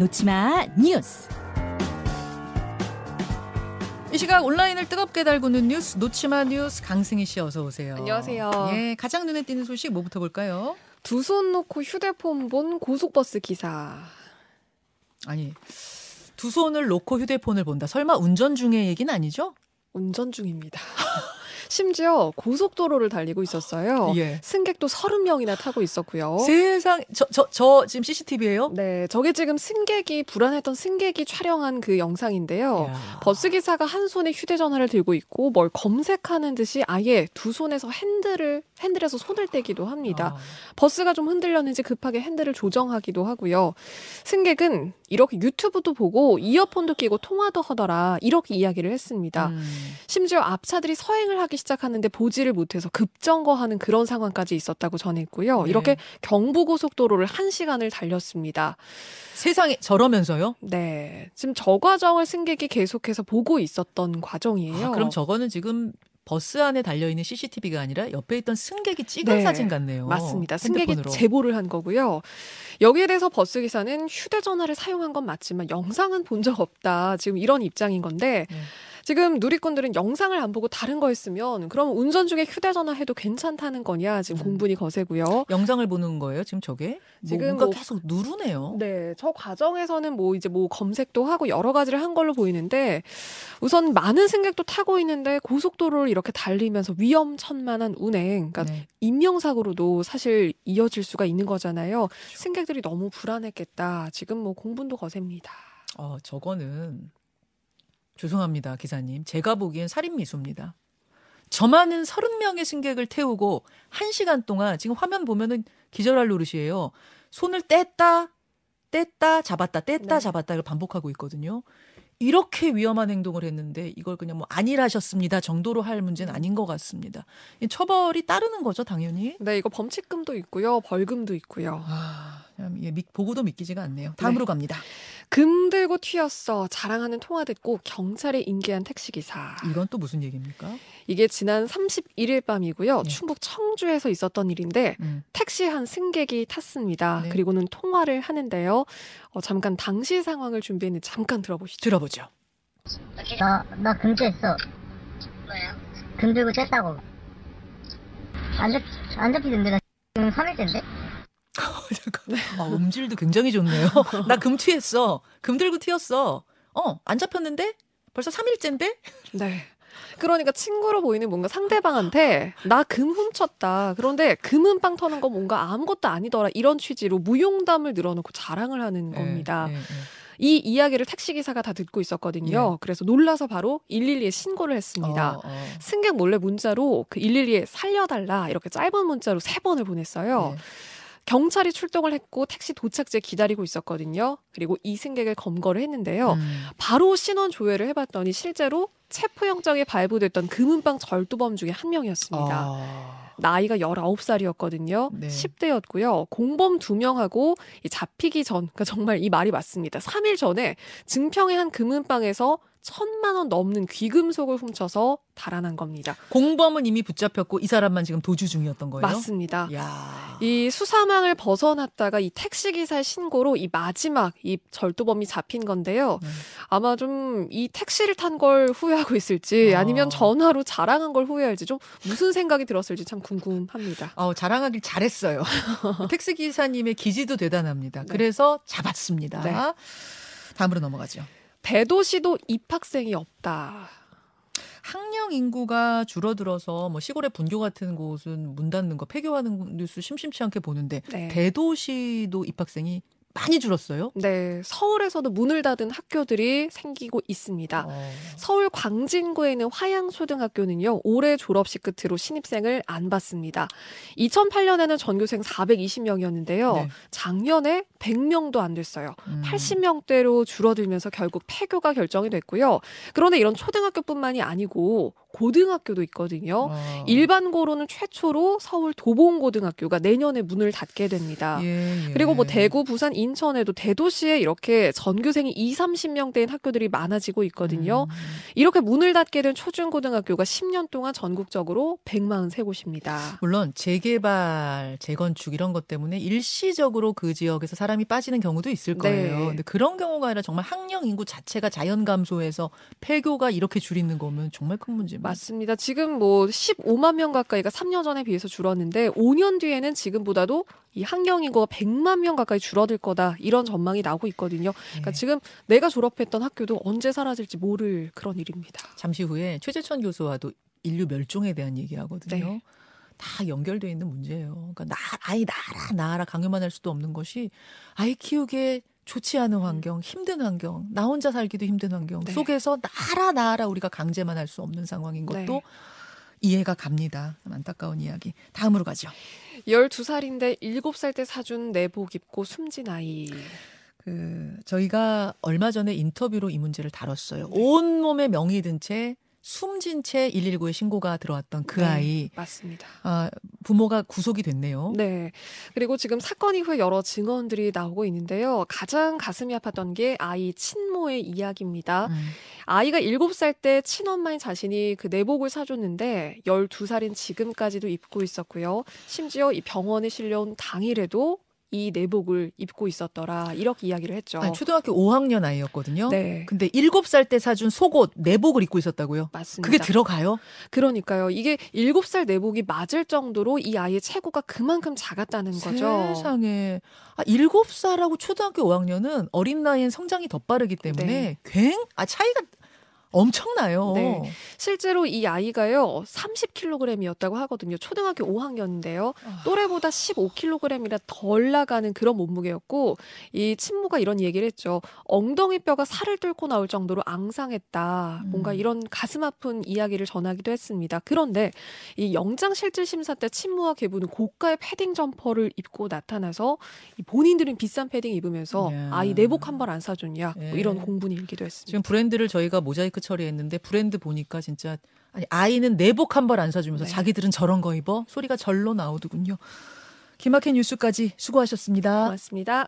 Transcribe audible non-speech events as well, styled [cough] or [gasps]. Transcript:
놓치마 뉴스. 이 시각 온라인을 뜨겁게 달구는 뉴스 놓치마 뉴스 강승희 씨 어서 오세요. 안녕하세요. 예, 가장 눈에 띄는 소식 뭐부터 볼까요? 두 손 놓고 휴대폰 본 고속버스 기사. 아니 두 손을 놓고 휴대폰을 본다. 설마 운전 중의 얘기는 아니죠? 운전 중입니다. 심지어 고속도로를 달리고 있었어요. [gasps] 예. 승객도 30명이나 타고 있었고요. 세상 저 저 저 지금 CCTV예요? 네, 저게 지금 승객이 불안했던 승객이 촬영한 그 영상인데요. 버스 기사가 한 손에 휴대전화를 들고 있고 뭘 검색하는 듯이 아예 두 손에서 핸들을 핸들에서 손을 떼기도 합니다. 아, 버스가 좀 흔들렸는지 급하게 핸들을 조정하기도 하고요. 승객은 이렇게 유튜브도 보고 이어폰도 끼고 통화도 하더라 이렇게 이야기를 했습니다. 음. 심지어 앞차들이 서행을 하기 시작하는데 보지를 못해서 급정거하는 그런 상황까지 있었다고 전했고요. 네. 이렇게 경부고속도로를 한 시간을 달렸습니다. 세상에 저러면서요? 네, 지금 저 과정을 승객이 계속해서 보고 있었던 과정이에요. 아, 그럼 저거는 지금 버스 안에 달려 있는 CCTV가 아니라 옆에 있던 승객이 찍은 네, 사진 같네요. 맞습니다. 승객이 핸드폰으로. 제보를 한 거고요. 여기에 대해서 버스 기사는 휴대전화를 사용한 건 맞지만 영상은 본 적 없다. 지금 이런 입장인 건데 네. 지금 누리꾼들은 영상을 안 보고 다른 거 했으면 그럼 운전 중에 휴대전화 해도 괜찮다는 거냐 지금 음. 공분이 거세고요. 영상을 보는 거예요, 지금 저게? 뭐 지금 뭔가 뭐- 계속 누르네요. 네, 저 과정에서는 뭐 이제 뭐 검색도 하고 여러 가지를 한 걸로 보이는데 우선 많은 승객도 타고 있는데 고속도로를 이렇게 달리면서 위험천만한 운행, 그러니까 네. 인명사고로도 사실 이어질 수가 있는 거잖아요. 승객들이 너무 불안했겠다. 지금 뭐 공분도 거셉니다. 어, 저거는 죄송합니다, 기사님. 제가 보기엔 살인 미수입니다. 저 많은 30명의 승객을 태우고 1시간 동안 지금 화면 보면은 기절할 노릇이에요. 손을 뗐다, 뗐다, 잡았다, 뗐다, 네. 잡았다 를 반복하고 있거든요. 이렇게 위험한 행동을 했는데 이걸 그냥 뭐 안일하셨습니다 정도로 할 문제는 아닌 것 같습니다. 이 처벌이 따르는 거죠, 당연히. 네, 이거 범칙금도 있고요. 벌금도 있고요. 아, 참, 예, 믿- 보고도 믿기지가 않네요. 다음으로 갑니다. 금 들고 튀었어. 자랑하는 통화 듣고 경찰에 인계한 택시기사. 이건 또 무슨 얘기입니까? 이게 지난 31일 밤이고요. 네. 충북 청주에서 있었던 일인데 음. 택시 한 승객이 탔습니다. 네. 그리고는 통화를 하는데요. 어, 잠깐 당시 상황을 준비했는데 잠깐 들어보시죠. 들어보죠. 나, 나 금지했어. 뭐요? 금 들고 쬐다고. 안 잡, 안 잡히던데, 나 지금 3일째인데? [laughs] 잠깐. 아, 음질도 굉장히 좋네요. [laughs] 나금 튀었어. 금 들고 튀었어. 어, 안 잡혔는데? 벌써 3일째인데? [laughs] 네. 그러니까 친구로 보이는 뭔가 상대방한테 나 금 훔쳤다. 그런데 금은 빵 터는 거 뭔가 아무것도 아니더라. 이런 취지로 무용담을 늘어놓고 자랑을 하는 겁니다. 예, 예, 예. 이 이야기를 택시기사가 다 듣고 있었거든요. 그래서 놀라서 바로 112에 신고를 했습니다. 어, 어. 승객 몰래 문자로 그 112에 살려달라 이렇게 짧은 문자로 세 번을 보냈어요. 네. 경찰이 출동을 했고 택시 도착지에 기다리고 있었거든요. 그리고 이 승객을 검거를 했는데요. 음. 바로 신원 조회를 해봤더니 실제로 체포영장에 발부됐던 금은방 절도범 중에 한 명이었습니다. 아, 나이가 19살이었거든요. 네. 10대였고요. 공범 두명하고 잡히기 전, 그러니까 정말 이 말이 맞습니다. 3일 전에 증평의 한 금은방에서 천만 원 넘는 귀금속을 훔쳐서 달아난 겁니다. 공범은 이미 붙잡혔고 이 사람만 지금 도주 중이었던 거예요? 맞습니다. 야. 이 수사망을 벗어났다가 이 택시 기사의 신고로 이 마지막 이 절도범이 잡힌 건데요. 네. 아마 좀 이 택시를 탄 걸 후회하고 있을지 아. 아니면 전화로 자랑한 걸 후회할지 좀 무슨 생각이 들었을지 참 궁금합니다. 어, 자랑하길 잘했어요. [laughs] 택시 기사님의 기지도 대단합니다. 네. 그래서 잡았습니다. 네. 다음으로 넘어가죠. 대도시도 입학생이 없다. 학령 인구가 줄어들어서 뭐 시골의 분교 같은 곳은 문 닫는 거 폐교하는 뉴스 심심치 않게 보는데 네. 대도시도 입학생이 많이 줄었어요. 네, 서울에서도 문을 닫은 학교들이 생기고 있습니다. 어. 서울 광진구에 있는 화양초등학교는요, 올해 졸업식 끝으로 신입생을 안 받습니다. 2008년에는 전교생 420명이었는데요. 네. 작년에 100명도 안 됐어요. 음. 80명대로 줄어들면서 결국 폐교가 결정이 됐고요. 그런데 이런 초등학교뿐만이 아니고 고등학교도 있거든요. 어. 일반고로는 최초로 서울 도봉고등학교가 내년에 문을 닫게 됩니다. 예, 예. 그리고 뭐 대구, 부산, 인천에도 대도시에 이렇게 전교생이 2, 30명대인 학교들이 많아지고 있거든요. 음. 이렇게 문을 닫게 된 초중고등학교가 10년 동안 전국적으로 143곳입니다. 물론 재개발, 재건축 이런 것 때문에 일시적으로 그 지역에서 사람이 빠지는 경우도 있을 거예요. 네. 근데 그런 경우가 아니라 정말 학령 인구 자체가 자연 감소해서 폐교가 이렇게 줄이는 거면 정말 큰 문제입니다. 맞습니다. 지금 뭐 15만 명 가까이가 3년 전에 비해서 줄었는데 5년 뒤에는 지금보다도 이 학령 인구가 100만 명 가까이 줄어들 거다 이런 전망이 나오고 있거든요. 그러니까 예. 지금 내가 졸업했던 학교도 언제 사라질지 모를 그런 일입니다. 잠시 후에 최재천 교수와도 인류 멸종에 대한 얘기를 하거든요. 네. 다 연결돼 있는 문제예요. 그러니까 나, 아이 나라 나라 강요만 할 수도 없는 것이 아이 키우기에 좋지 않은 환경, 힘든 환경, 나 혼자 살기도 힘든 환경 네. 속에서 나라 나라 우리가 강제만 할 수 없는 상황인 것도 네. 이해가 갑니다. 안타까운 이야기. 다음으로 가죠. 12살인데 7살 때 사준 내복 입고 숨진 아이. 그 저희가 얼마 전에 인터뷰로 이 문제를 다뤘어요. 네. 온 몸에 명이 든 채 숨진 채 119에 신고가 들어왔던 그 네, 아이 맞습니다. 아, 부모가 구속이 됐네요. 네. 그리고 지금 사건 이후에 여러 증언들이 나오고 있는데요. 가장 가슴이 아팠던 게 아이 친모의 이야기입니다. 음. 아이가 7살 때 친엄마인 자신이 그 내복을 사줬는데 12살인 지금까지도 입고 있었고요. 심지어 이 병원에 실려온 당일에도 이 내복을 입고 있었더라. 이렇게 이야기를 했죠. 아니, 초등학교 5학년 아이였거든요. 네. 근데 7살 때 사준 속옷 내복을 입고 있었다고요? 맞습니다. 그게 들어가요? 그러니까요. 이게 7살 내복이 맞을 정도로 이 아이의 체구가 그만큼 작았다는 거죠. 세상에. 아, 7살하고 초등학교 5학년은 어린 나이엔 성장이 더 빠르기 때문에 네. 굉, 아, 차이가 엄청나요. 네. 실제로 이 아이가요 30kg이었다고 하거든요. 초등학교 5학년인데요. 아. 또래보다 15kg이라 덜 나가는 그런 몸무게였고 이 친모가 이런 얘기를 했죠. 엉덩이 뼈가 살을 뚫고 나올 정도로 앙상했다. 뭔가 음. 이런 가슴 아픈 이야기를 전하기도 했습니다. 그런데 이 영장 실질 심사 때 친모와 계부는 고가의 패딩 점퍼를 입고 나타나서 이 본인들은 비싼 패딩 입으면서 야. 아이 내복 한 벌 안 사줬냐 뭐 예. 이런 공분이 일기도 했습니다. 지금 브랜드를 저희가 모자이크 처리했는데 브랜드 보니까 진짜 아니 아이는 내복 한 벌 안 사주면서 네. 자기들은 저런 거 입어 소리가 절로 나오더군요. 김학현 뉴스까지 수고하셨습니다. 고맙습니다.